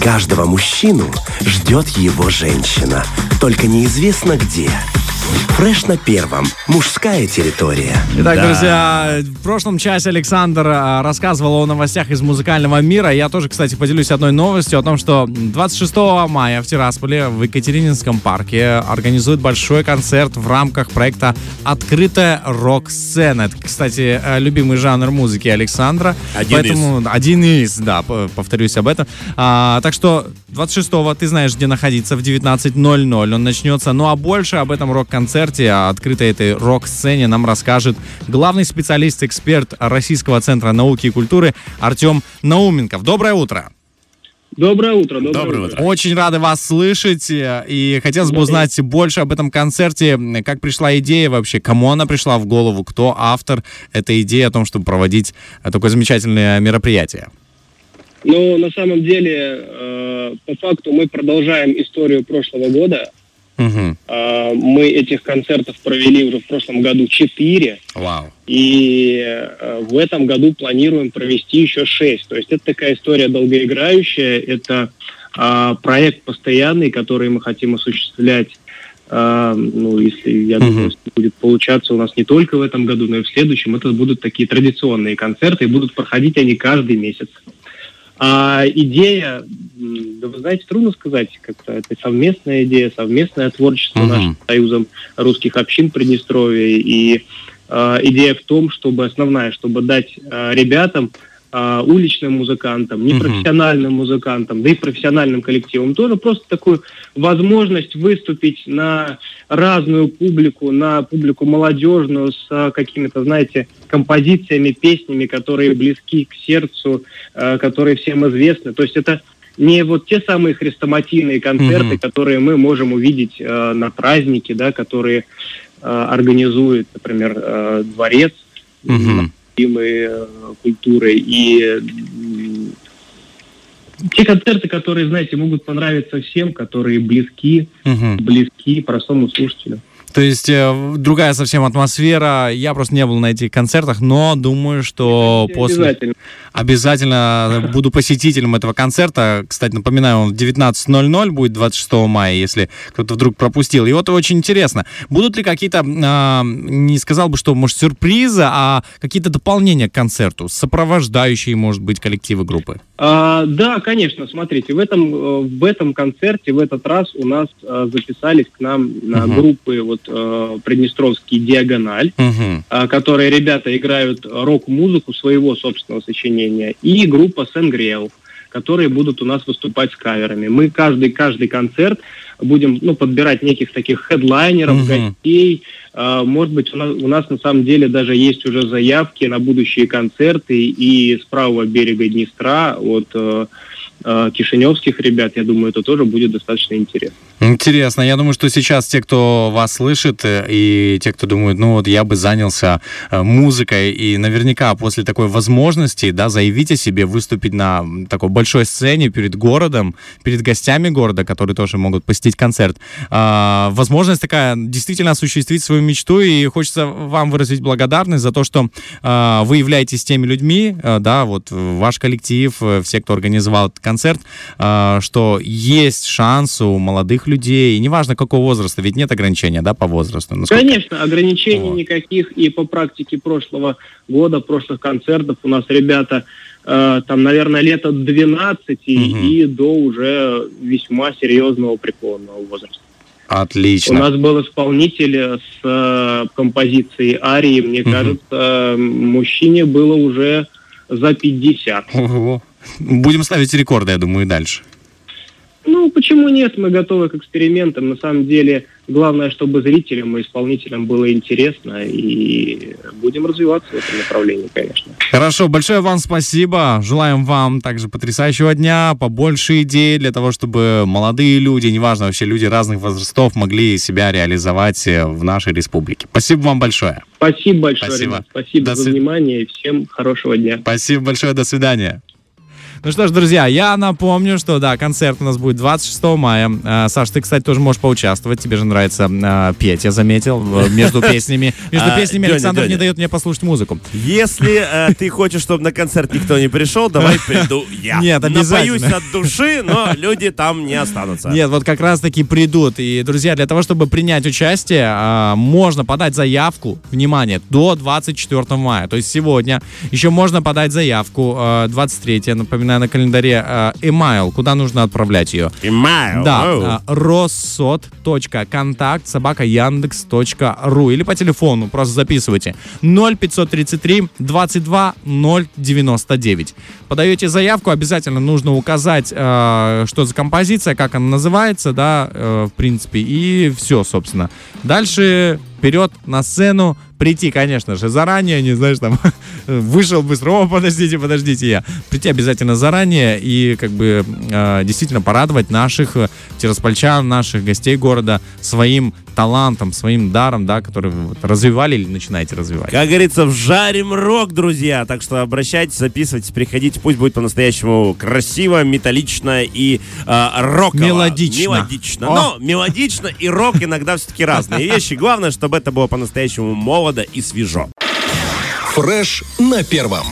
Каждого мужчину ждет его женщина, только неизвестно где. Фреш на первом. Мужская территория. Итак, да. друзья, в прошлом часе Александр а, рассказывал о новостях из музыкального мира. Я тоже, кстати, поделюсь одной новостью о том, что 26 мая в Тирасполе в Екатерининском парке организуют большой концерт в рамках проекта «Открытая рок-сцена». Это, кстати, э, любимый жанр музыки Александра. Один Поэтому, из. Один из, да, повторюсь об этом. А, так что 26-го ты знаешь, где находиться, в 19.00 он начнется. Ну а больше об этом рок-концерте, о открытой этой рок-сцене нам расскажет главный специалист-эксперт Российского центра науки и культуры Артем Науменков. Доброе утро! Доброе утро. Доброе, доброе утро. Очень рады вас слышать. И хотелось бы узнать больше об этом концерте. Как пришла идея вообще? Кому она пришла в голову? Кто автор этой идеи о том, чтобы проводить такое замечательное мероприятие? Но на самом деле, э, по факту, мы продолжаем историю прошлого года. Угу. Э, мы этих концертов провели уже в прошлом году четыре. Вау. И э, в этом году планируем провести еще шесть. То есть это такая история долгоиграющая. Это э, проект постоянный, который мы хотим осуществлять Uh, ну, если, я uh-huh. думаю, будет получаться у нас не только в этом году, но и в следующем, это будут такие традиционные концерты, и будут проходить они каждый месяц. А идея, да вы знаете, трудно сказать, как-то это совместная идея, совместное творчество uh-huh. нашим союзом русских общин Приднестровья. И э, идея в том, чтобы основная, чтобы дать э, ребятам а, уличным музыкантам, непрофессиональным музыкантам, да и профессиональным коллективам тоже просто такую возможность выступить на разную публику, на публику молодежную с а, какими-то, знаете, композициями, песнями, которые близки к сердцу, а, которые всем известны. То есть это не вот те самые хрестоматийные концерты, mm-hmm. которые мы можем увидеть э, на празднике, да, которые э, организует, например, э, дворец. Mm-hmm любимой э, культурой. И те концерты, которые, знаете, могут понравиться всем, которые близки, угу. близки простому слушателю. То есть э, другая совсем атмосфера. Я просто не был на этих концертах, но думаю, что после... Обязательно. Обязательно буду посетителем этого концерта. Кстати, напоминаю, он в 19.00 будет 26 мая, если кто-то вдруг пропустил. И вот очень интересно, будут ли какие-то, э, не сказал бы, что, может, сюрпризы, а какие-то дополнения к концерту, сопровождающие, может быть, коллективы группы? А, да, конечно. Смотрите, в этом, э, в этом концерте в этот раз у нас а, записались к нам на uh-huh. группы вот э, Приднестровский Диагональ, угу. э, которые ребята играют рок-музыку своего собственного сочинения, и группа Сенгриэл, которые будут у нас выступать с каверами. Мы каждый каждый концерт будем ну, подбирать неких таких хедлайнеров, угу. гостей. Э, может быть, у нас, у нас на самом деле даже есть уже заявки на будущие концерты и с правого берега Днестра от э, кишиневских ребят, я думаю, это тоже будет достаточно интересно. Интересно. Я думаю, что сейчас те, кто вас слышит, э, и те, кто думают, ну вот я бы занялся э, музыкой, и наверняка после такой возможности, да, заявить о себе, выступить на такой большой сцене перед городом, перед гостями города, которые тоже могут посетить концерт. А, возможность такая действительно осуществить свою мечту, и хочется вам выразить благодарность за то, что а, вы являетесь теми людьми, да, вот ваш коллектив, все, кто организовал этот концерт, а, что есть шанс у молодых людей, неважно какого возраста, ведь нет ограничения, да, по возрасту? Насколько... Конечно, ограничений вот. никаких, и по практике прошлого года, прошлых концертов у нас ребята э, там, наверное, лет от 12 угу. и до уже весьма серьезного преклонного возраста. Отлично. У нас был исполнитель с э, композицией Арии, мне угу. кажется, мужчине было уже за 50. Ого. Будем ставить рекорды, я думаю, и дальше. Ну, почему нет? Мы готовы к экспериментам. На самом деле, главное, чтобы зрителям и исполнителям было интересно, и будем развиваться в этом направлении, конечно. Хорошо, большое вам спасибо. Желаем вам также потрясающего дня, побольше идей для того, чтобы молодые люди, неважно вообще люди разных возрастов, могли себя реализовать в нашей республике. Спасибо вам большое. Спасибо большое, Спасибо. Спасибо До за свид... внимание и всем хорошего дня. Спасибо большое, до свидания. Ну что ж, друзья, я напомню, что да, концерт у нас будет 26 мая. А, Саш, ты, кстати, тоже можешь поучаствовать. Тебе же нравится а, петь, я заметил, между песнями. Между А, песнями Александр не дает мне послушать музыку. Если э, ты хочешь, чтобы на концерт никто не пришел, давай приду я. Нет, обязательно. Напоюсь от души, но люди там не останутся. Нет, вот как раз таки придут. И, друзья, для того, чтобы принять участие, можно подать заявку, внимание, до 24 мая. То есть сегодня еще можно подать заявку, а, 23, напоминаю, на календаре а, email, куда нужно отправлять ее. Email. Да, а, россот.контакт собака яндекс.ру или по телефону, просто записывайте 0533 22 099. Подаете заявку, обязательно нужно указать, э, что за композиция, как она называется, да, э, в принципе, и все, собственно. Дальше вперед на сцену, прийти, конечно же, заранее, не знаешь, там, вышел быстро, о, подождите, подождите я. Прийти обязательно заранее и, как бы, э, действительно порадовать наших э, тираспольчан, наших гостей города своим талантом, своим даром, да, который вы вот развивали или начинаете развивать. Как говорится, вжарим рок, друзья. Так что обращайтесь, записывайтесь, приходите. Пусть будет по-настоящему красиво, металлично и э, роково. Мелодично. Мелодично. О. Но мелодично и рок иногда все-таки разные вещи. Главное, чтобы это было по-настоящему молодо и свежо. Фреш на первом.